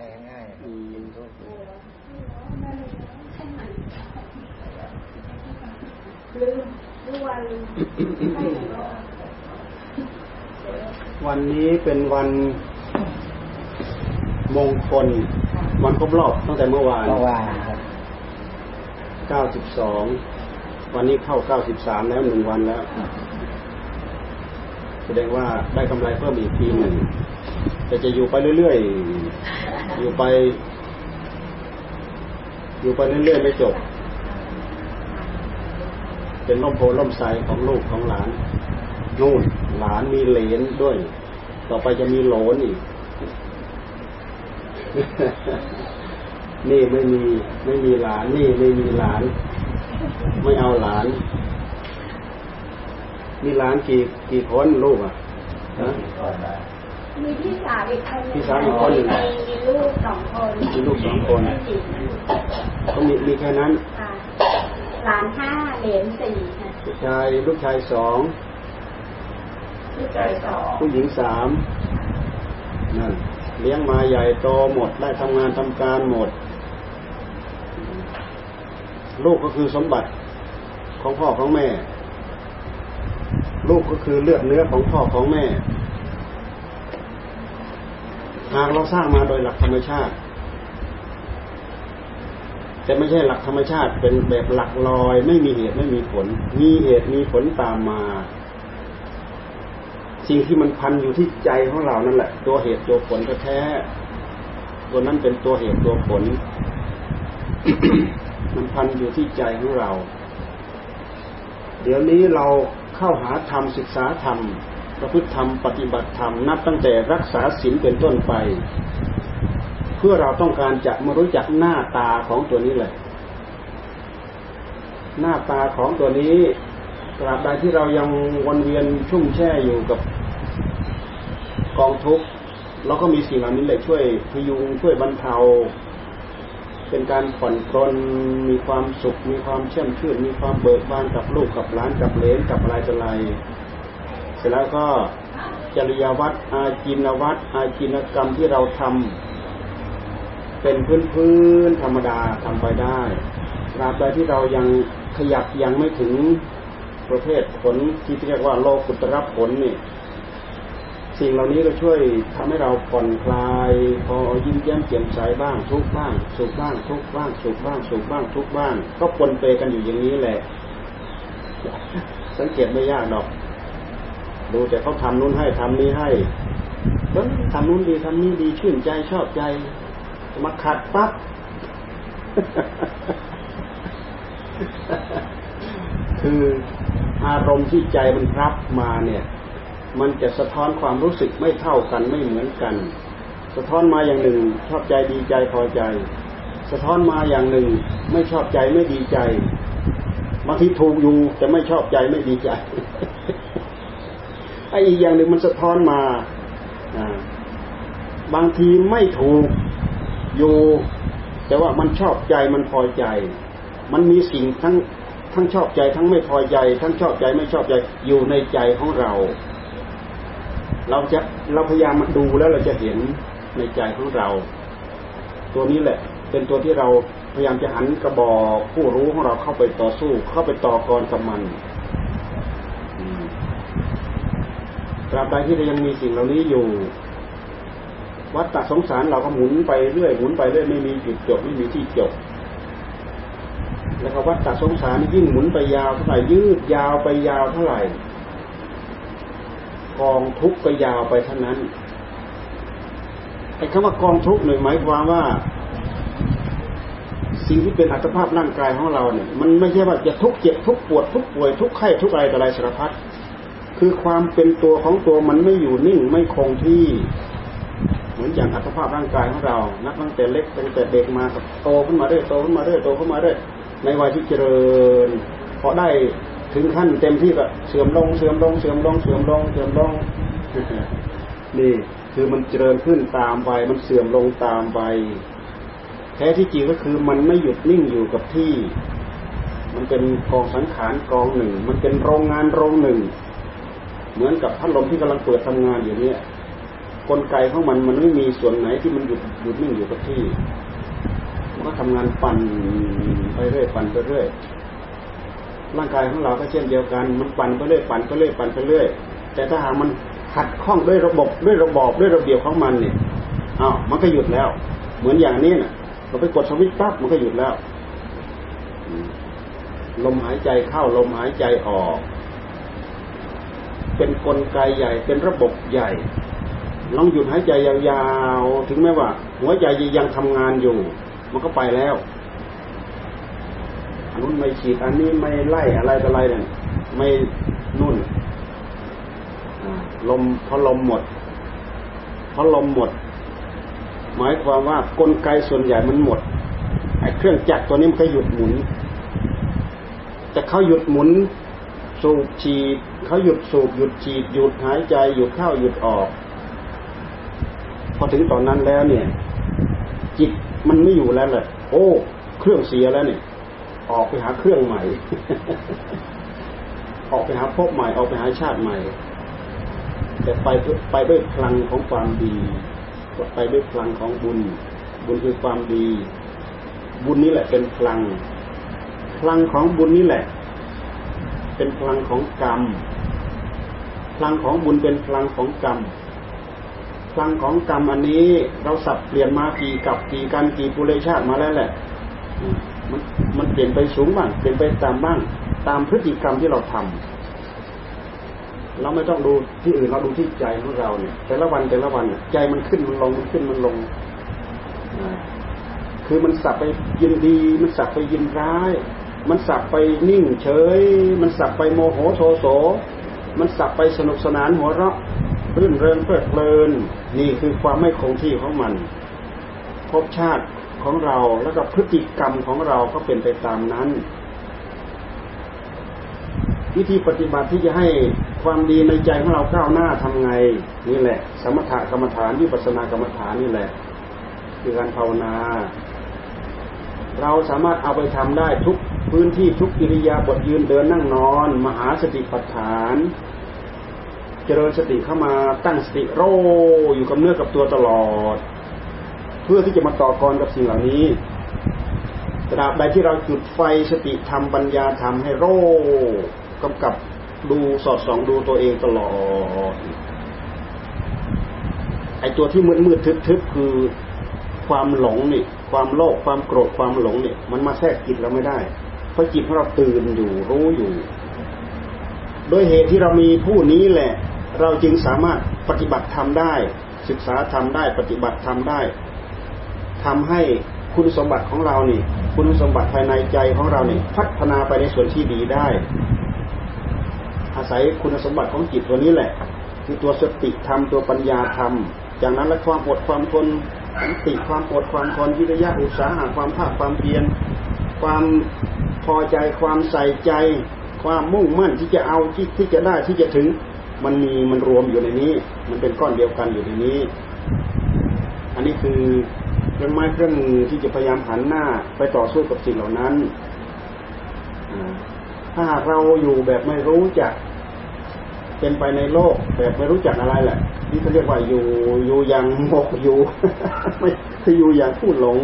แห้ง่ายอืมกินทุกลืมทุกวันนี้เป็นวันมงคล วันครบรอบตั้งแต่เมื่อวานเมื่อวานครับ92วันนี้เข้า93แล้วหนึ่งวันแล้ว แสดงว่าได้กำไรเพิ่มอีกปีหนึ่งแต่จะอยู่ไปเรื่อย อยู่ไป อยู่ไปเรื่อยๆไม่จบ เป็นล่มโพล่มไทรของลูกของหลานนู่นหลานมีเหลนด้วย ต่อไปจะมีโหลนอีก นี่ไม่มีไม่มีหลาน นี่ไม่มีหลาน ไม่เอาหลาน มีหลานกี่กี่คนลูกอะฮะ มีพี่สาวอีกคนพี่สาวอีกคนหนึ่งมีลูกสองคนมีลูกสองคนไม่ติดก็มีมีแค่นั้นค่ะหลานห้าเหลนสี่ค่ะลูกชายลูกชายสองลูกชายสองผู้หญิงสามนั่นเลี้ยงมาใหญ่โตหมดได้ทำงานทำการหมด ลูกก็คือสมบัติของพ่อของแม่ ลูกก็คือเลือดเนื้อของพ่อของแม่ หากเราสร้างมาโดยหลักธรรมชาติ แต่ไม่ใช่หลักธรรมชาติเป็นแบบหลักลอย ไม่มีเหตุไม่มีผล มีเหตุมีผลตามมา สิ่งที่มันพันอยู่ที่ใจของเรานั่นแหละ ตัวเหตุตัวผลแท้ตัวนั้นเป็นตัวเหตุตัวผล มันพันอยู่ที่ใจของเรา เดี๋ยวนี้เราเข้าหาธรรมศึกษาธรรม ประพฤติธรรมปฏิบัติธรรมนับตั้งแต่รักษาศีลเป็นต้นไป เพื่อเราต้องการจะมารู้จักหน้าตาของตัวนี้แหละ หน้าตาของตัวนี้ตราบใดที่เรายังวนเวียนชุ่มแช่อยู่กับกองทุกข์เราก็มีสิ่งเหล่านี้แหละช่วยพยุงช่วยบรรเทา เป็นการผ่อนปรนมีความสุข มีความเชื่อมชื่นมีความเบิกบานกับลูกกับหลานกับเลนกับอะไรต่ออะไร เสร็จแล้วก็จริยวัตรอาจินวัตรอาจินกรรมที่เราทำเป็นพื้นพื้นธรรมดาทำไปได้ตราบใดที่เรายังขยับยังไม่ถึงประเภทผลที่เรียกว่าโลกุตระผลนี่สิ่งเหล่านี้ก็ช่วยทำให้เราผ่อนคลาย พอยิ้มแย้มเจียมใสบ้าง ทุกบ้างสุขบ้าง ทุกบ้างสุขบ้างสุขบ้าง ทุกบ้าง ก็ปนเปกันอยู่อย่างนี้แหละ สังเกตไม่ยากหรอก ดูแต่เขาทำนู้นให้ทำนี้ให้เอ้ยทำนู้นดีทำนี้ดีชื่นใจชอบใจ มาขัดปั๊บคืออารมณ์ที่ใจมันรับมาเนี่ย มันจะสะท้อนความรู้สึกไม่เท่ากันไม่เหมือนกัน สะท้อนมาอย่างหนึ่ง ชอบใจดีใจพอใจ สะท้อนมาอย่างหนึ่ง ไม่ชอบใจไม่ดีใจบางทีถูกอยู่แต่ไม่ชอบใจไม่ดีใจ ไอ้อีกอย่างหนึ่งมันสะท้อนมาบางทีไม่ถูกอยู่ แต่ว่ามันชอบใจมันพอใจ มันมีสิ่งทั้งทั้งชอบใจ ทั้งไม่พอใจ ทั้งชอบใจไม่ชอบใจอยู่ในใจของเรา เราจะเราพยายามมาดูแล้วเราจะเห็นในใจของเรา ตัวนี้แหละ เป็นตัวที่เราพยายามจะหันกระบอกผู้รู้ของเราเข้าไปต่อสู้ เข้าไปต่อกรกับมันอืม ตราบใดที่เรายังมีสิ่งเหล่านี้อยู่ วัฏฏะสงสารเราก็หมุนไปเรื่อยหมุนไปเรื่อยไม่มีจุดจบไม่มีที่จบแล้วก็วัฏฏะสงสารยิ่งหมุนไปยาวเท่าไหร่ยืดยาวไปยาวเท่าไหร่กองทุกข์ก็ยาวไปเท่านั้นไอ้คำว่ากองทุกข์หนึ่งหมายความว่า สิ่งที่เป็นอัตภาพร่างกายของเราเนี่ย มันไม่ใช่ว่าจะทุกข์เจ็บทุกข์ปวดทุกข์ป่วยทุกข์ไข้ทุกข์อะไรต่อะไรสารพัด คือความเป็นตัวของตัวมันไม่อยู่นิ่งไม่คงที่ เหมือนอย่างอัตภาพร่างกายของเรา นับตั้งแต่เล็กตั้งแต่เด็กมาโตขึ้นมาเรื่อยโตขึ้นมาเรื่อยโตขึ้นมาเรื่อยในวัยที่เจริญพอได้ถึงขั้นเต็มที่ก็เสื่อมลงเสื่อมลงเสื่อมลงเสื่อมลงเสื่อมลงนี่คือมันเจริญขึ้นตามไปมันเสื่อมลงตามไปแท้ที่จริงก็คือมันไม่หยุดนิ่งอยู่กับที่ มันเป็นกองสังขารกองหนึ่ง มันเป็นโรงงานโรงหนึ่ง เหมือนกับพัดลมที่กำลังเปิดทำงานอยู่เนี่ยกลไกของมันมันไม่มีส่วนไหนที่มันหยุดหยุดนิ่งอยู่กับที่มันก็ทำงานปั่นไปเรื่อยปั่นไปเรื่อยร่างกายของเราก็เช่นเดียวกัน มันปั่นไปเรื่อยปั่นไปเรื่อยปั่นไปเรื่อยแต่ถ้าหากมันขัดข้องด้วยระบบด้วยระบอบด้วยระเบียบของมันเนี่ยอ้าวมันก็หยุดแล้ว เหมือนอย่างนี้นะ่ะ เราไปกดสวิตช์ปั๊บมันก็หยุดแล้ว ลมหายใจเข้าลมหายใจออก เป็นกลไกใหญ่ เป็นระบบใหญ่ลองหยุดหายใจยาวๆ ถึงแม้ว่า หัวใจยังทำงานอยู่ มันก็ไปแล้วอันนู้นไม่ฉีดอันนี้ไม่ไล่อะไรต่ออะไรเนี่ยไม่นุ่นลมพอลมหมดพอลมหมด หมายความว่ากลไกส่วนใหญ่มันหมดไอ้เครื่องจักรตัวนี้มันก็หยุดหมุน แต่เขาหยุดหมุน สูบฉีดเขาหยุดสูบหยุดฉีดหยุดหายใจหยุดเข้าหยุดออก พอถึงตอนนั้นแล้วเนี่ย จิตมันไม่อยู่แล้วเลยโอ้ เครื่องเสียแล้วเนี่ย ออกไปหาเครื่องใหม่ ออกไปหาพบใหม่ ออกไปหาชาติใหม่ แต่ไปไปด้วยพลังของความดีไปด้วยพลังของบุญ บุญคือความดี บุญนี้แหละเป็นพลัง พลังของบุญนี่แหละ เป็นพลังของกรรม พลังของบุญเป็นพลังของกรรม พลังของกรรมอันนี้เราสับเปลี่ยนมากี่กับกี่การกี่ปุเรชาติมาแล้วแหละ มันมันเปลี่ยนไปสูงบ้างเปลี่ยนไปตามบ้าง ตามพฤติกรรมที่เราทำเราไม่ต้องดูที่อื่นเราดูที่ใจของเราเนี่ย แต่ละวันแต่ละวันใจมันขึ้นมันลงมันขึ้นมันลงคือมันสับไปยินดี มันสับไปยินร้าย มันสับไปนิ่งเฉย มันสับไปโมโหโทโส มันสับไปสนุกสนานหัวเราะรื่นเริงเพลิดเพลิน นี่คือความไม่คงที่ของมันภพชาติของเราแล้วก็พฤติกรรมของเราก็เป็นไปตามนั้น วิธีปฏิบัติที่จะให้ความดีในใจของเราก้าวหน้าทำไง นี่แหละ สมถกรรมฐานวิปัสสนากรรมฐานนี่แหละ คือการภาวนา เราสามารถเอาไปทำได้ทุกพื้นที่ทุกกิริยาบทยืนเดินนั่งนอน มหาสติปัฏฐาน เจริญสติเข้ามาตั้งสติโรอยู่กับเนื้อกับตัวตลอด เพื่อที่จะมาต่อกรกับสิ่งเหล่านี้ตราบใดที่เราจุดไฟสติธรรมปัญญาธรรมให้โรกำกับดูสอดส่องดูตัวเองตลอดไอตัวที่มืดมืดทึบทึบคือความหลงนี่ ความโลภความโกรธความหลงเนี่ย มันมาแทรกจิตเราไม่ได้ เพราะจิตของเราตื่นอยู่รู้อยู่โดยเหตุที่เรามีผู้นี้แหละ เราจึงสามารถปฏิบัติทำได้ ศึกษาทำได้ปฏิบัติทำได้ทำให้คุณสมบัติของเรานี่ คุณสมบัติภายในใจของเรานี่พัฒนาไปในส่วนที่ดีได้ อาศัยคุณสมบัติของจิตตัวนี้แหละ คือตัวสติธรรมตัวปัญญาธรรม จากนั้นและความอดความทน สันติความอดความทนวิริยะอุตสาหะความภาคความเพียรความพอใจความใส่ใจ ความมุ่งมั่นที่จะเอาที่ที่จะได้ที่จะถึง มันมีมันรวมอยู่ในนี้ มันเป็นก้อนเดียวกันอยู่ในนี้ อันนี้คือเครื่องไม้เครื่องมือที่จะพยายามหันหน้าไปต่อสู้กับสิ่งเหล่านั้นถ้าเราอยู่แบบไม่รู้จัก เป็นไปในโลกแบบไม่รู้จักอะไรแหละนี่เขาเรียกว่าอยู่อยู่อย่างหมกอยู่ไม่คืออยู่อย่างผู้หลง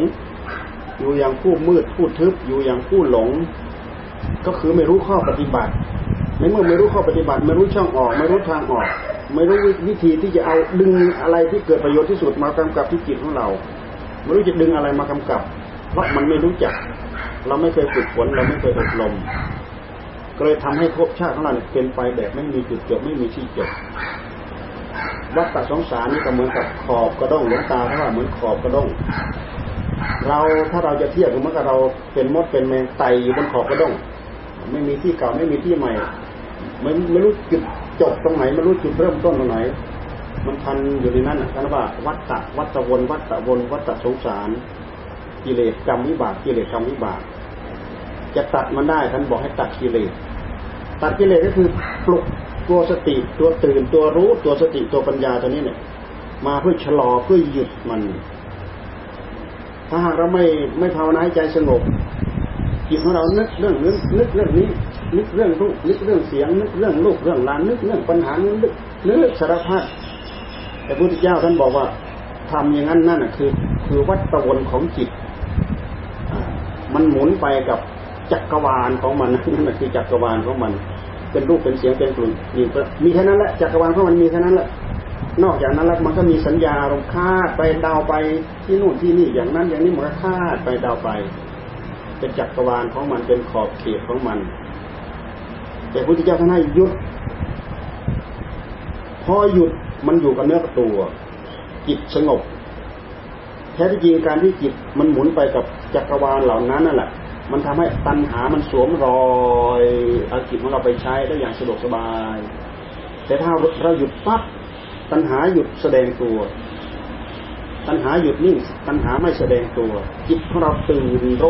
อยู่อย่างผู้มืดผู้ทึบ อยู่อย่างผู้หลง ก็คือไม่รู้ข้อปฏิบัติในเมื่อไม่รู้ข้อปฏิบัติ ไม่รู้ช่องออก ไม่รู้ทางออก ไม่รู้วิธีที่จะเอาดึงอะไรที่เกิดประโยชน์ที่สุดมากำกับที่จิตของเราไม่รู้จะดึงอะไรมากำกับ เพราะมันไม่รู้จัก เราไม่เคยฝึกฝนเราไม่เคยอบรม ก็เลยทำให้ภพชาติของเราเป็นไปแบบไม่มีจุดจบไม่มีที่จบวัฏสงสารนี่ก็เหมือนกับขอบกระด้งหลวงตาเขาว่าเหมือนขอบกระด้งเราถ้าเราจะเทียบเหมือนกับเราเป็นมดเป็นแมงไตอยู่บนขอบกระด้งไม่มีที่เก่าไม่มีที่ใหม่ไม่ไม่รู้จุดจบตรงไหนไม่รู้จุดเริ่มต้นตรงไหน มันพันอยู่ในนั้นนะว่าวัฏฏะวัฏวนวัฏวนวัฏสงสารกิเลสกรรมวิบากกิเลสกรรมวิบาก จะตัดมันได้ท่านบอกให้ตัดกิเลสตัดกิเลสก็คือปลุกตัวสติตัวตื่นตัวรู้ตัวสติตัวปัญญาตัวนี้เนี่ยมาเพื่อชะลอเพื่อหยุดมัน ถ้าหากเราไม่ไม่ภาวนาใจสงบจิตของเรานึกเรื่องนึกนึกเรื่องนี้นึกเรื่องรูปนึกเรื่องเสียง นึกเรื่องลูกเรื่องหลานนึกเรื่องปัญหานึกนึกสารพัดแต่พระพุทธเจ้าท่านบอกว่าทำอย่างนั้นนั่นคือ คือวัฏวนของจิตมันหมุนไปกับ จักรวาลของมันนั่นคือจักรวาลของมัน เป็นรูปเป็นเสียงเป็นกลุ่มมีแค่นั้นแหละจักรวาลของมันมีแค่นั้นแหละนอกจากนั้นแล้วมันก็มีสัญญาลงคาดไปดาวไปที่นู่นที่นี่อย่างนั้นอย่างนี้มันก็คาดไปดาวไป เป็นจักรวาลของมันเป็นขอบเขตของมัน แต่พระพุทธเจ้าท่านให้หยุด พอหยุดมันอยู่กับเนื้อกับตัว จิตสงบ แท้ที่จริงการที่จิตมันหมุนไปกับจักรวาลเหล่านั้นนั่นแหละ มันทำให้ตัณหามันสวมรอยเอาจิตของเราไปใช้ได้อย่างสะดวกสบาย แต่ถ้าเราหยุดปั๊บตัณหาหยุดแสดงตัว ตัณหาหยุดนิ่งตัณหาไม่แสดงตัว จิตของเราตื่นโร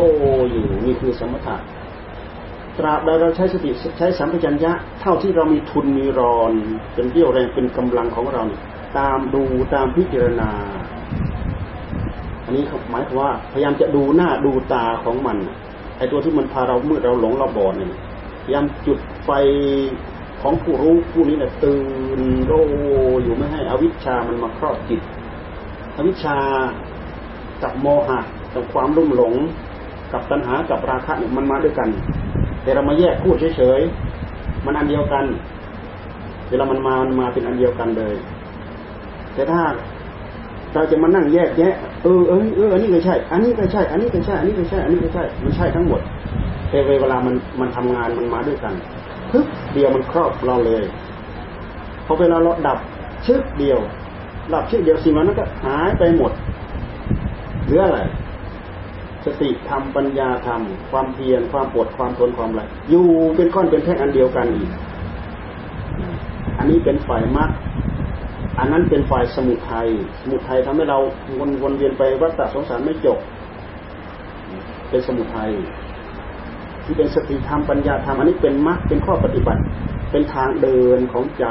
อยู่นี่คือสมถะตราบใดเราใช้สติใช้สัมปชัญญะ เท่าที่เรามีทุนมีรอนเป็นเรี่ยวแรงเป็นกำลังของเราตามดูตามพิจารณา อันนี้หมายความว่าพยายามจะดูหน้าดูตาของมัน ไอตัวที่มันพาเราเมื่อเราหลงเราบอดเนี่ยยายามจุดไฟของผู้รู้ผู้นี้เนี่ยตื่นโรอยู่ไม่ให้อวิชชามันมาครอบจิต อวิชชากับโมหะกับความรุ่มหลง กับตัณหากับราคะเนี่ยมันมาด้วยกัน แต่เรามาแยกพูดเฉยๆมันอันเดียวกัน เวลามันมามันมาเป็นอันเดียวกันเลย แต่ถ้าเราจะมานั่งแยกแยะ เออเออเอออันนี้ก็ใช่ อันนี้ก็ใช่ อันนี้ก็ใช่ อันนี้ก็ใช่ อันนี้ก็ใช่ มันใช่ทั้งหมด แต่เวลามันมันทำงานมันมาด้วยกันพึบเดียวมันครอบเราเลยพอเวลาเราดับชึกเดียวดับชึกเดียวสิ่งนั้นก็หายไปหมดเหลืออะไรสติธรรมปัญญาธรรมความเพียรความปวดความทนความอะไรอยู่เป็นก้อนเป็นแท่งอันเดียวกันอีก อันนี้เป็นฝ่ายมรรค อันนั้นเป็นฝ่ายสมุทัยสมุทัยทำให้เราวนวนเวียนไปวัฏฏะสงสารไม่จบ เป็นสมุทัยที่เป็นสติธรรมปัญญาธรรมอันนี้เป็นมรรคเป็นข้อปฏิบัติ เป็นทางเดินของใจ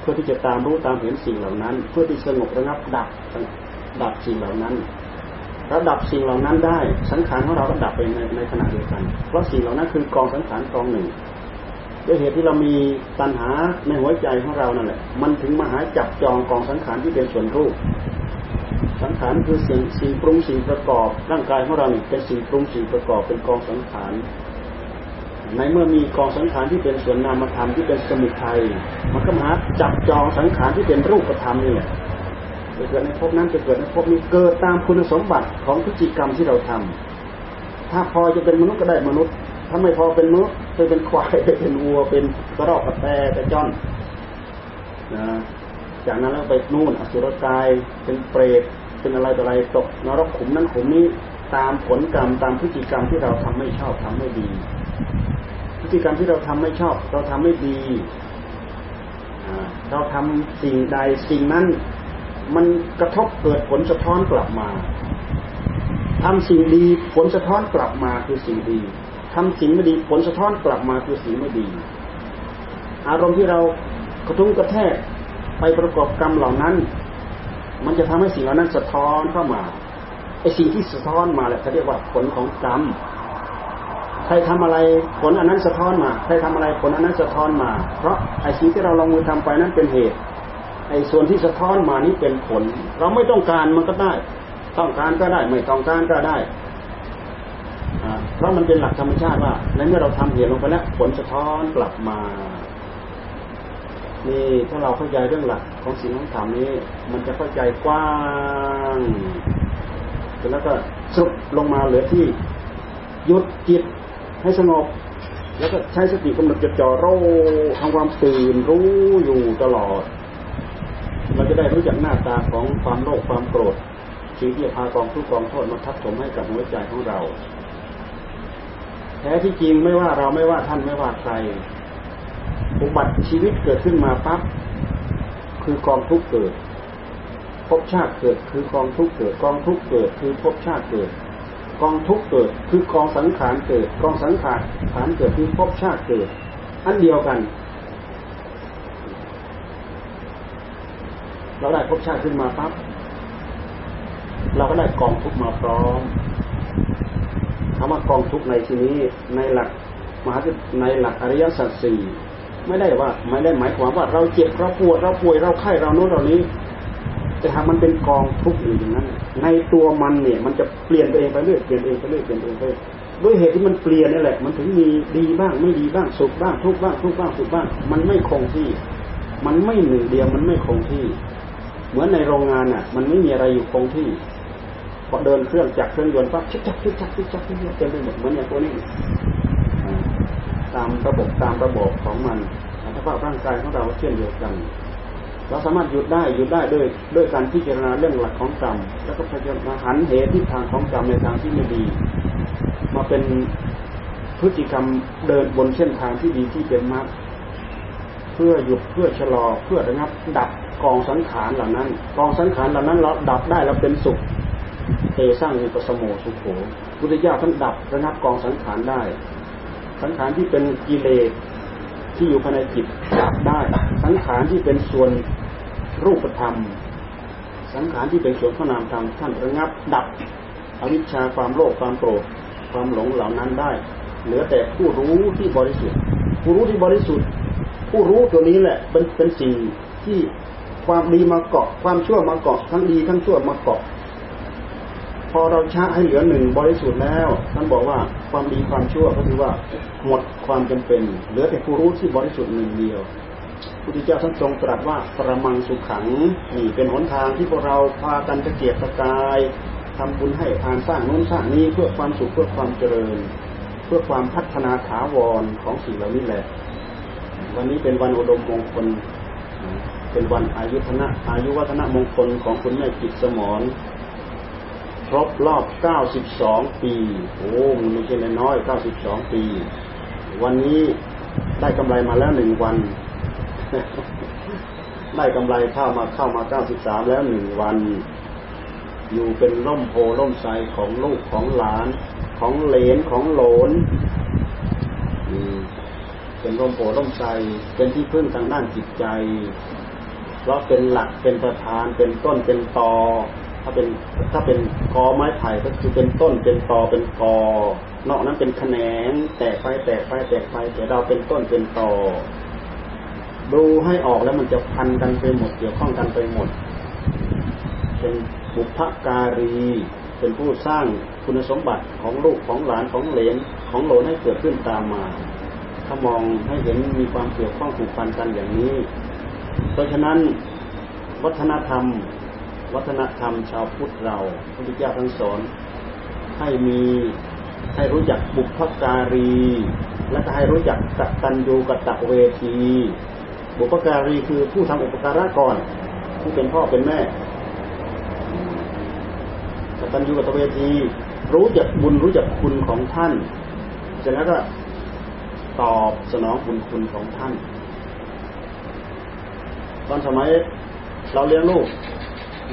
เพื่อที่จะตามรู้ตามเห็นสิ่งเหล่านั้น เพื่อที่สงบระงับดับดับสิ่งเหล่านั้นระดับสิ่งเหล่านั้นได้สังขารของเราก็ดับไปในในขณะเดียวกัน เพราะสิ่งเหล่านั้นคือกองสังขารกองหนึ่ง ด้วยเหตุที่เรามีตัณหาในหัวใจของเรานั่นแหละ มันถึงมาหาจับจองกองสังขารที่เป็นส่วนรูป สังขารคือสิ่งสิ่งปรุงสิ่งประกอบ ร่างกายของเราเนี่ยเป็นสิ่งปรุงสิ่งประกอบเป็นกองสังขาร ในเมื่อมีกองสังขารที่เป็นส่วนนามธรรมที่เป็นสมุทัย มันก็มาจับจองสังขารที่เป็นรูปธรรมนี่แหละจะเกิดในภพนั้นจะเกิดในภพนี้เกิดตามคุณสมบัติของพฤติกรรมที่เราทำถ้าพอจะเป็นมนุษย์ก็ได้มนุษย์ ถ้าไม่พอเป็นมนุษย์ไปเป็นควายไปเป็นวัวเป็นกระรอกกระแตกระจ้อนนะจากนั้นแล้วไปนู่นอสุรกายเป็นเปรตเป็นอะไรต่ออะไรตกนรกขุมนั้นขุมนี้ตามผลกรรมตามพฤติกรรมที่เราทำไม่ชอบทำไม่ดี พฤติกรรมที่เราทำไม่ชอบ เราทำไม่ดีเราทำสิ่งใดสิ่งนั้น มันกระทบเกิดผลสะท้อนกลับมาทำสิ่งดีผลสะท้อนกลับมาคือสิ่งดี ทำสิ่งไม่ดีผลสะท้อนกลับมาคือสิ่งไม่ดี อารมณ์ที่เรากระทุ้งกระแทกไปประกอบกรรมเหล่านั้น มันจะทำให้สิ่งเหล่านั้นสะท้อนเข้ามาไอ้สิ่งที่สะท้อนมาแหละเขาเรียกว่าผลของกรรมใครทำอะไรผลอันนั้นสะท้อนมา ใครทำอะไรผลอันนั้นสะท้อนมา เพราะไอ้สิ่งที่เราลงมือทำไปนั้นเป็นเหตุ ไอ้ส่วนที่สะท้อนมานี้เป็นผล เราไม่ต้องการมันก็ได้ ต้องการก็ได้ ไม่ต้องการก็ได้ เพราะมันเป็นหลักธรรมชาติว่าในเมื่อเราทำเหตุลงไปแล้วผลสะท้อนกลับมา นี่ถ้าเราเข้าใจเรื่องหลักของสิ่งของธรรมนี้ มันจะเข้าใจกว้างแล้วก็สรุปลงมาเหลือที่หยุดจิตให้สงบ แล้วก็ใช้สติกำหนดจดจ่อรู้ทำความตื่นรู้อยู่ตลอด เราจะได้รู้จักหน้าตาของความโลภความโกรธสิ่งที่พากองทุกกองโทษมาทับถมให้กับหัวใจของเรา ท้ที่จริงไม่ว่าเราไม่ว่าท่านไม่ว่าใครอุบัติชีวิตเกิดขึ้นมาปั๊บคือกองทุกเกิดภพชาติเกิดคือกองทุกเกิด กองทุกเกิดคือภพชาติเกิด กองทุกเกิดคือกองสังขารเกิด กองสังขารฐานเกิดคือภพชาติเกิด อันเดียวกัน เราได้ภพชาติขึ้นมาปั๊บเราก็ได้กองทุกมาพร้อม คำว่ากองทุกในที่นี้ในหลักมหาในหลักอริยสัจสี่ไม่ได้ว่าไม่ได้หมายความว่าเราเจ็บเราปวดเราป่วยเราไข้เราโน้นเรานี้ แต่หากมันเป็นกองทุกอยู่อย่างนั้น ในตัวมันเนี่ยมันจะเปลี่ยนไปเองไปเรื่อยเปลี่ยนเองไปเรื่อยเปลี่ยนเองไปด้วยเหตุที่มันเปลี่ยนนี่แหละ มันถึงมีดีบ้างไม่ดีบ้างสุขบ้างทุกบ้างทุกบ้างสุขบ้าง มันไม่คงที่ มันไม่หนึ่งเดียวมันไม่คงที่ เหมือนในโรงงานอะ มันไม่มีอะไรอยู่คงที่ พอเดินเครื่องจักรเครื่องยนต์ปั๊บชิกจักชิกจักชิกจักชิกจักเต็มไปหมดเหมือนอย่างตัวนี้ตามระบบตามระบบของมันสภาพร่างกายของเราเช่นเดียวกัน เราสามารถหยุดได้หยุดได้ด้วยด้วยการพิจารณาเรื่องหลักของกรรม แล้วก็พยายามหันเหตุทิศทางของกรรมในทางที่ไม่ดี มาเป็นพฤติกรรมเดินบนเส้นทางที่ดีที่เป็นมรรคเพื่อหยุดเพื่อชะลอเพื่อระงับดับกองสังขารเหล่านั้น กองสังขารเหล่านั้นเราดับได้แล้วเป็นสุข เตสร้างอุปสมโมสุโขพุทธเจ้าท่านดับระงับกองสังขารได้ สังขารที่เป็นกิเลสที่อยู่ภายในจิตดับได้ สังขารที่เป็นส่วนรูปธรรม สังขารที่เป็นส่วนพระนามธรรมท่านระงับดับ อวิชชาความโลภความโกรธความหลงเหล่านั้นได้ เหลือแต่ผู้รู้ที่บริสุทธิ์ ผู้รู้ที่บริสุทธิ์ ผู้รู้ตัวนี้แหละเป็นเป็นสิ่งที่ความดีมาเกาะ ความชั่วมาเกาะทั้งดีทั้งชั่วมาเกาะ อเราชะให้เหลือหนึ่งบริสุทธิ์แล้วท่านบอกว่าความดีความชั่วก็คือว่าหมดความจำเป็น เหลือแต่ผู้รู้ที่บริสุทธิ์หนึ่งเดียวพุทธเจ้าท่านทรงตรัสว่าประมังสุขขังนี่เป็นหนทางที่พวกเราพากันจะเกียรติกายทำบุญให้ทานสร้างนู้นสร้างนี้เพื่อความสุขเพื่อความเจริญ เพื่อความพัฒนาถาวรของสิ่งเหล่านี้แหละ วันนี้เป็นวันอุดมมงคล เป็นวันอายุธนะอายุวัฒนมงคลของคุณแม่จิตสมร ครบรอบ 92 ปี โอ้มันไม่ใช่น้อย 92 ปี วันนี้ได้กำไรมาแล้วหนึ่งวัน ได้กำไรเข้ามาเข้ามา 93 แล้วหนึ่งวัน อยู่เป็นร่มโพร่มไทรของลูกของหลาน ของเหลนของหลนเป็นร่มโพร่มไทรเป็นที่พึ่งทางด้านจิตใจ เพราะเป็นหลักเป็นประธานเป็นต้นเป็นตอ ถ้าเป็นถ้าเป็นกอไม้ไผ่ก็คือเป็นต้นเป็นตอเป็นกอนอกนั้นเป็นแขนงแตกไปแตกไปแตกไปแต่เราเป็นต้นเป็นตอดูให้ออกแล้วมันจะพันกันไปหมดเกี่ยวข้องกันไปหมด เป็นบุพการี เป็นผู้สร้างคุณสมบัติของลูกของหลานของเหลนของโหลนให้เกิดขึ้นตามมา ถ้ามองให้เห็นมีความเกี่ยวข้องผูกพันกันอย่างนี้ เพราะฉะนั้นวัฒนธรรม วัฒนธรรมชาวพุทธเราพระพุทธเจ้าทั้งสอนให้มีให้รู้จักบุพการี และก็ให้รู้จักกตัญญูกตเวที บุพการีคือผู้ทำอุปการะก่อนผู้เป็นพ่อเป็นแม่กตัญญูกตเวที รู้จักบุญรู้จักคุณของท่าน เสร็จแล้วก็ตอบสนองบุญคุณของท่าน ตอนสมัยเราเลี้ยงลูก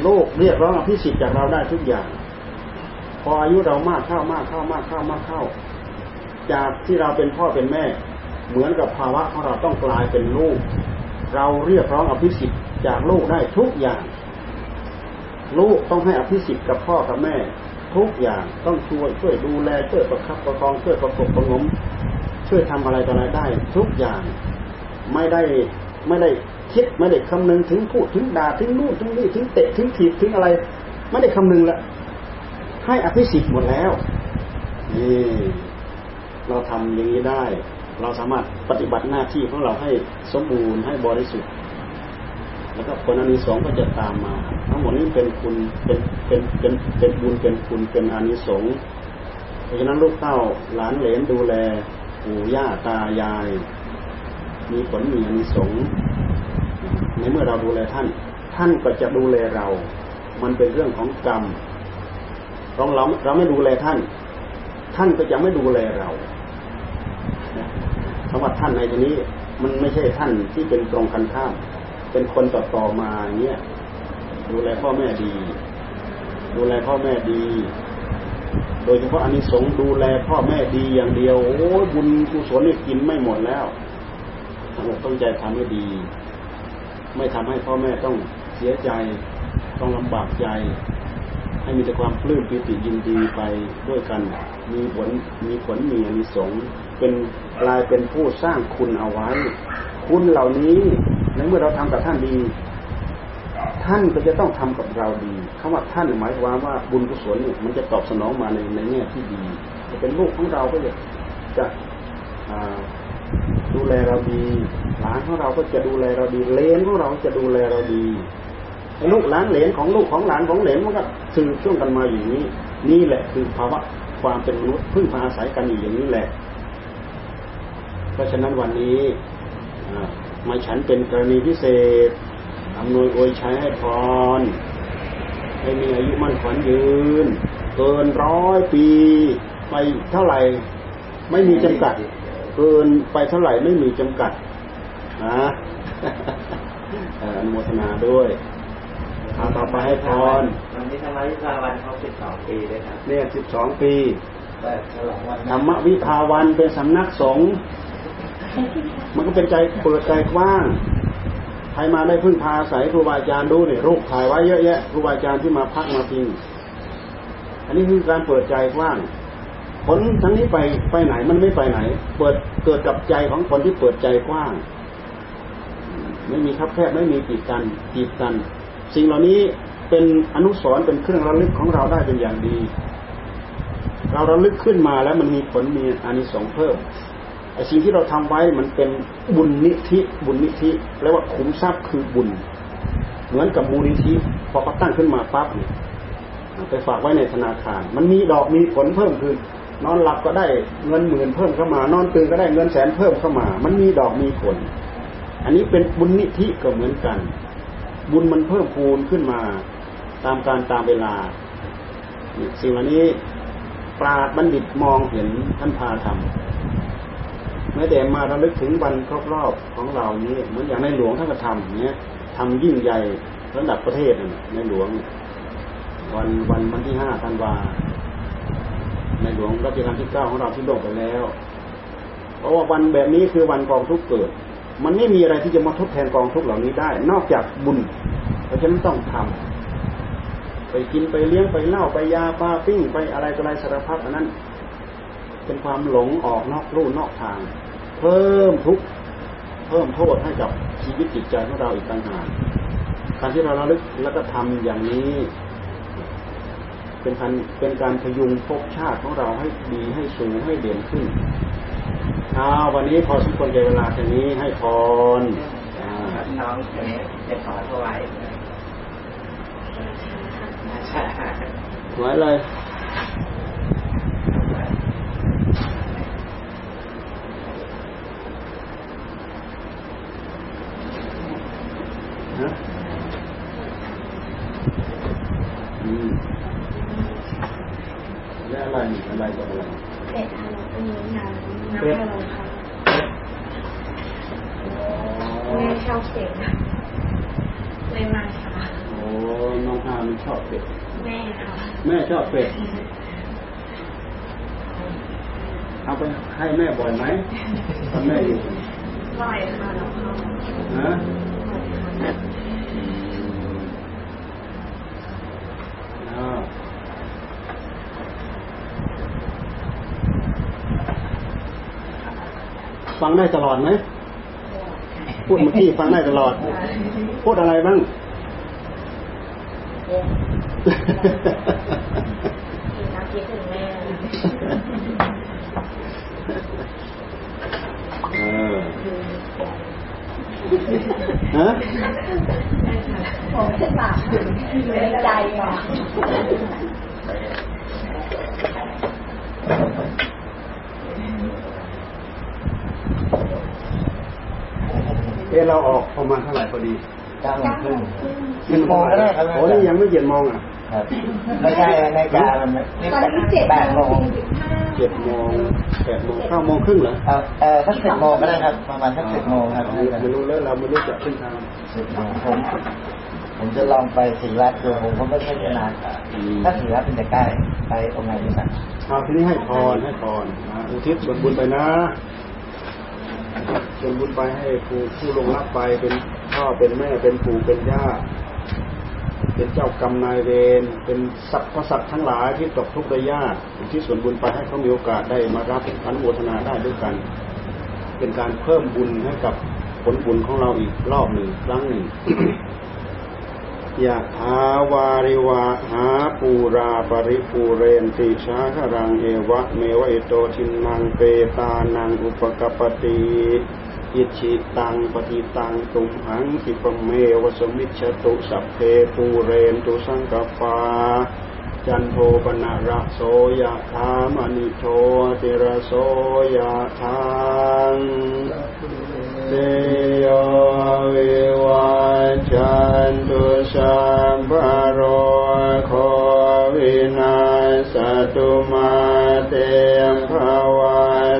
ลูกเรียกร้องอภิสิทธิ์จากเราได้ทุกอย่าง พออายุเรามากเข้ามากเข้ามากเข้ามากเข้า จากที่เราเป็นพ่อเป็นแม่ เหมือนกับภาวะของเราต้องกลายเป็นลูก เราเรียกร้องอภิสิทธิ์จากลูกได้ทุกอย่าง ลูกต้องให้อภิสิทธิ์กับพ่อกับแม่ ทุกอย่างต้องช่วยช่วยดูแลช่วยประคับประคองช่วยประกบประงมช่วยทำอะไรต่ออะไรได้ ทุกอย่างไม่ได้ไม่ได้ คิดไม่ได้คำนึงถึงพูดถึงด่าถึงนู่นถึงนี่ถึงเตะถึงถีบถึงอะไร ไม่ได้คำนึงละให้อภิสิทธิ์หมดแล้วนี่เราทำอย่างนี้ได้ เราสามารถปฏิบัติหน้าที่ของเราให้สมบูรณ์ให้บริสุทธิ์ แล้วก็ผลอันนี้สองก็จะตามมา ทั้งหมดนี้เป็นคุณเป็นเป็นเป็นเป็นบุญเป็นคุณเป็นอานิสงส์เพราะฉะนั้นลูกเต้าหลานเหลนดูแลปู่ย่าตายาย มีผลมีอานิสงส์ ในเมื่อเราดูแลท่าน ท่านก็จะดูแลเรา มันเป็นเรื่องของกรรมเราเราเราไม่ดูแลท่าน ท่านก็จะไม่ดูแลเราคำว่าท่านในที่นี้มันไม่ใช่ท่านที่เป็นตรงกันข้าม เป็นคนต่อต่อมาเนี้ยดูแลพ่อแม่ดี ดูแลพ่อแม่ดี โดยเฉพาะอานิสงส์ดูแลพ่อแม่ดีอย่างเดียว โอ้ยบุญกุศลนี่กินไม่หมดแล้วทั้งหมดต้องใจทำให้ดี ไม่ทำให้พ่อแม่ต้องเสียใจ ต้องลำบากใจ ให้มีแต่ความปลื้มปิติยินดีไปด้วยกัน มีผลมีผลมีอนิสงส์เป็นกลายเป็นผู้สร้างคุณเอาไว้ คุณเหล่านี้ในเมื่อเราทำกับท่านดี ท่านก็จะต้องทำกับเราดีคำว่าท่านหมายความว่าบุญกุศลเนี่ยมันจะตอบสนองมาในในแง่ที่ดีจะเป็นลูกของเราก็จะจะดูแลเราดี หลานของเราก็จะดูแลเราดีเลนของเราจะดูแลเราดีลูกหลานเหลนของลูกของหลานของเหลนมันก็สืบช่วงกันมาอย่างนี้ นี่แหละคือภาวะความเป็นมนุษย์พึ่งพาอาศัยกันอยู่อย่างนี้แหละ เพราะฉะนั้นวันนี้มาฉันเป็นกรณีพิเศษอำนวยอวยชัยให้พรให้มีอายุมั่นขวัญยืน เกินร้อยปีไปเท่าไหร่ ไม่มีจำกัด เกินไปเท่าไหร่ไม่มีจำกัด นะอนุโมทนาด้วยเอาต่อไปให้พรวันนี้ธรรมวิภาวันเขาสิบสองปีด้วยครับเนี่ยสิบสองปีธรรมวิภาวันเป็นสำนักสงฆ์มันก็เป็นใจเปิดใจกว้างใครมาได้พึ่งพาอาศัยครูบาอาจารย์ดูเนี่ยรูปถ่ายไว้เยอะแยะครูบาอาจารย์ที่มาพักมาพิงอันนี้คือการเปิดใจกว้างผลทั้งนี้ไปไปไหนมันไม่ไปไหน เปิดเกิดกับใจของคนที่เปิดใจกว้าง ไม่มีคับแคบไม่มีปีกันจีบกัน สิ่งเหล่านี้เป็นอนุสรณ์เป็นเครื่องระลึกของเราได้เป็นอย่างดี เราระลึกขึ้นมาแล้วมันมีผลมีอานิสงส์เพิ่มไอ้สิ่งที่เราทำไว้มันเป็นบุญนิธิบุญนิธิแปลว่าขุมทรัพย์คือบุญ เหมือนกับมูลนิธิพอเขาตั้งขึ้นมาปั๊บไปฝากไว้ในธนาคาร มันมีดอกมีผลเพิ่มคือนอนหลับก็ได้เงินหมื่นเพิ่มเข้ามานอนตื่นก็ได้เงินแสนเพิ่มเข้ามา มันมีดอกมีผล อันนี้เป็นบุญนิธิก็เหมือนกัน บุญมันเพิ่มพูนขึ้นมา ตามการตามเวลาสิ่งเหล่านี้ปราดบัณฑิตมองเห็นท่านพาทำแม้แต่มาระลึกถึงวันครบรอบของเรานี้เหมือนอย่างในหลวงท่านก็ทำเนี้ยทำยิ่งใหญ่ระดับประเทศในหลวง วันวันวันที่ห้าธันวาในหลวงรัชกาลที่เก้าของเราที่โลกไปแล้ว เพราะว่าวันแบบนี้คือวันกองทุกเกิด มันไม่มีอะไรที่จะมาทดแทนกองทุกเหล่านี้ได้ นอกจากบุญ เพราะฉะนั้นต้องทำไปกินไปเลี้ยงไปเล่าไปยาปลาปิ้งไปอะไรก็อะไรสารพัดอันนั้น เป็นความหลงออกนอกรูนอกทาง เพิ่มทุกเพิ่มโทษให้กับชีวิตจิตใจของเราอีกต่างหากการที่เราระลึกแล้วก็ทำอย่างนี้ เป็นการเป็นการพยุงภพชาติของเราให้ดีให้สูงให้เด่นขึ้น เอาวันนี้พอสมควรในเวลาแค่นี้ให้พรน้องคนนี้จะขอถวายถวายเลยอะไรกับอะไรเป็ดอะไรตรงนี้น้ำน้ำอะไรคะแม่ชอบเป็ดเลยมาค่ะโอ้น้องอามันชอบเป็ดแม่ค่ะแม่ชอบเป็ดเอาไปให้แม่ บ่อยไหมตอนแม่อยู่บ่อยค่ะแล้วเขาฮะฟังได้ตลอดไหมพูดเมื่อกี้ฟังได้ตลอด พูดอะไรบ้าง ฮะผมจะปากในใจอะเอเราออกประมาณเท่าไหร่พอดีเก้าโมงครึ่งเจ็ดโมงก็ได้ครับโอ้นี่ยังไม่เจ็ดโมงอะ ไม่ใช่ในการนี่แปดโมงเจ็ดโมงแปดโมงเก้าโมงครึ่งเหรอเออสักสิบโมงก็ได้ครับประมาณสักสิบโมงครับไม่รู้แล้วเราไม่รู้จักเส้นทางสิบโมงผมผมจะลองไปสีรัตดูผมก็ไม่ใช่นานถ้าสีรัตเป็นจะใกล้ไปองค์ไหนดีครับเอาทีนี้ให้พรให้พรอุทิศส่วนบุญไปนะส่วนบุญไปให้ผู้ผู้ลงรับไปเป็นพ่อเป็นแม่เป็นปู่เป็นย่า เป็นเจ้ากรรมนายเวรเป็นสัตว์พสัตว์ทั้งหลายที่ตกทุกข์ได้ยากที่ส่วนบุญไปให้เขามีโอกาสได้มารับอนุโมทนาได้ด้วยกัน เป็นการเพิ่มบุญให้กับผลบุญของเราอีกรอบหนึ่งครั้งหนึ่งยะถาวาริวะหาปูราปริปูเรนติชาครังเอวะเมวะอิโตทินังเปตานังอุปกปติ อิชิตังปฏิตังตุมหังคิปเมวสมิจฉตุสัพเพปูเรนตุสังกปาจันโทปนะระโสยะธามณิโชติระโสยะธามเตโยวิวัจจันตุสัมภโรโควินาสตุมาเตมภว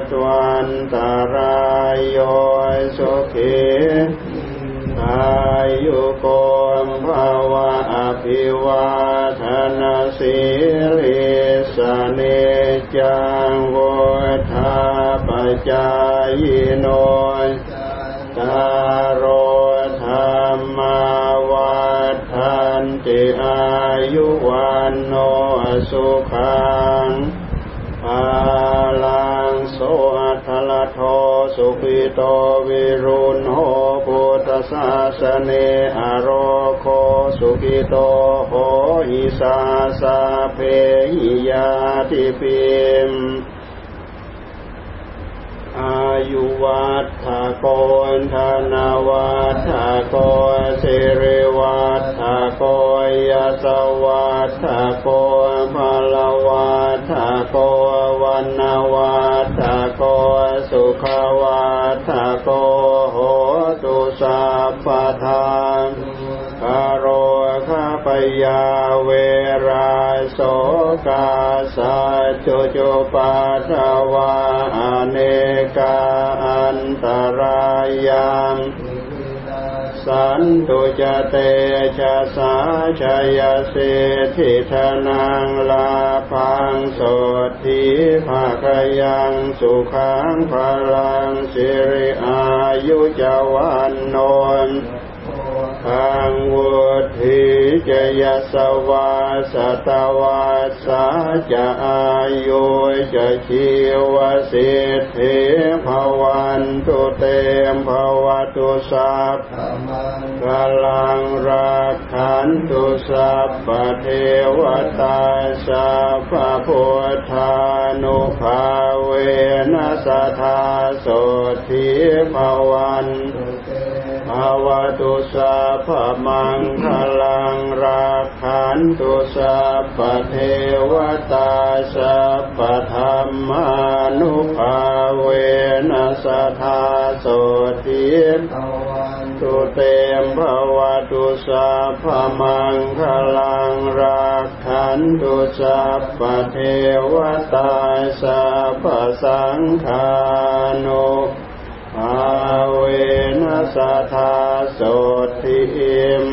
ตวันตารายโย สุขีอายุโกมภาวะอภิวาทนาสิลิสเนจังโวธาปจายโนตารโรธรรมาวัฏันติอายุวันโนสุขังปาลังโส อัทโทสุขิโตวิรุณโหพุทธศาสเนอโรโคสุขิโตโหหิสาสาเพหิยาติปิมอายุวัฏฐโกนธนวัฏฐโกสิริวัฏฐโกยสวัฏฐโกภาลวัฏฐโกวันวัฏ สุขวัฏโกโหตุสัพพทานคารโรคาปยาเวราโสกาสัจจุจุปัฏฐวาอเนกาอันตรายาม สันตุจเตชะสาชยสิทธิธนางลาพังโสทิภาคยังสุขังพลังสิริอายุจวันนน ทางวุธิจยสวาสตวาสาจะอายุจะชีวสิทธิภวันตุเตมภวตุสัพกลังรักขันตุสัพพเทวตาสัพพุทธานุภาเวนัสทธาโสทิภวันภา วตุสัพพมังคลังรักขันตุสัพพเทวตาสัพพธรรมานุภาเวนัสทธาโสทิตุเตมภาวตุสัพพมังคลังรักขันตุสัพพเทวตาสัพพสังฆานุอา เวนัสธาโสทิอิม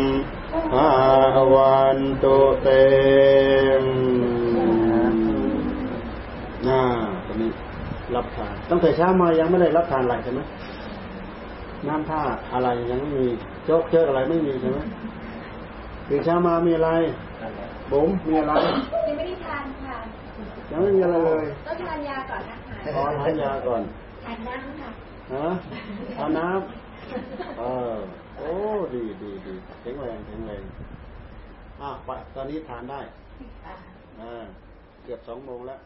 ภาวันตุเตมน่าตอนนี้รับทานตั้งแต่เช้ามายังไม่ได้รับทานอะไรใช่ไหมน้ำท่าอะไรยังไม่มีโจ๊กเจออะไรไม่มีใช่ไหมตื่นเช้ามามีอะไรบุ๋มมีอะไรยังไม่ได้ทานค่ะยังไม่มีอะไรเลยต้องทานยาก่อนนะคะขอทานยาก่อนทานน้ำค่ะ ฮะเอาน้ำเออโอ้ดีดีดีแข็งแรงแข็งแรงอะไปตอนนี้ทานได้อ่าเกือบสองโมงแล้ว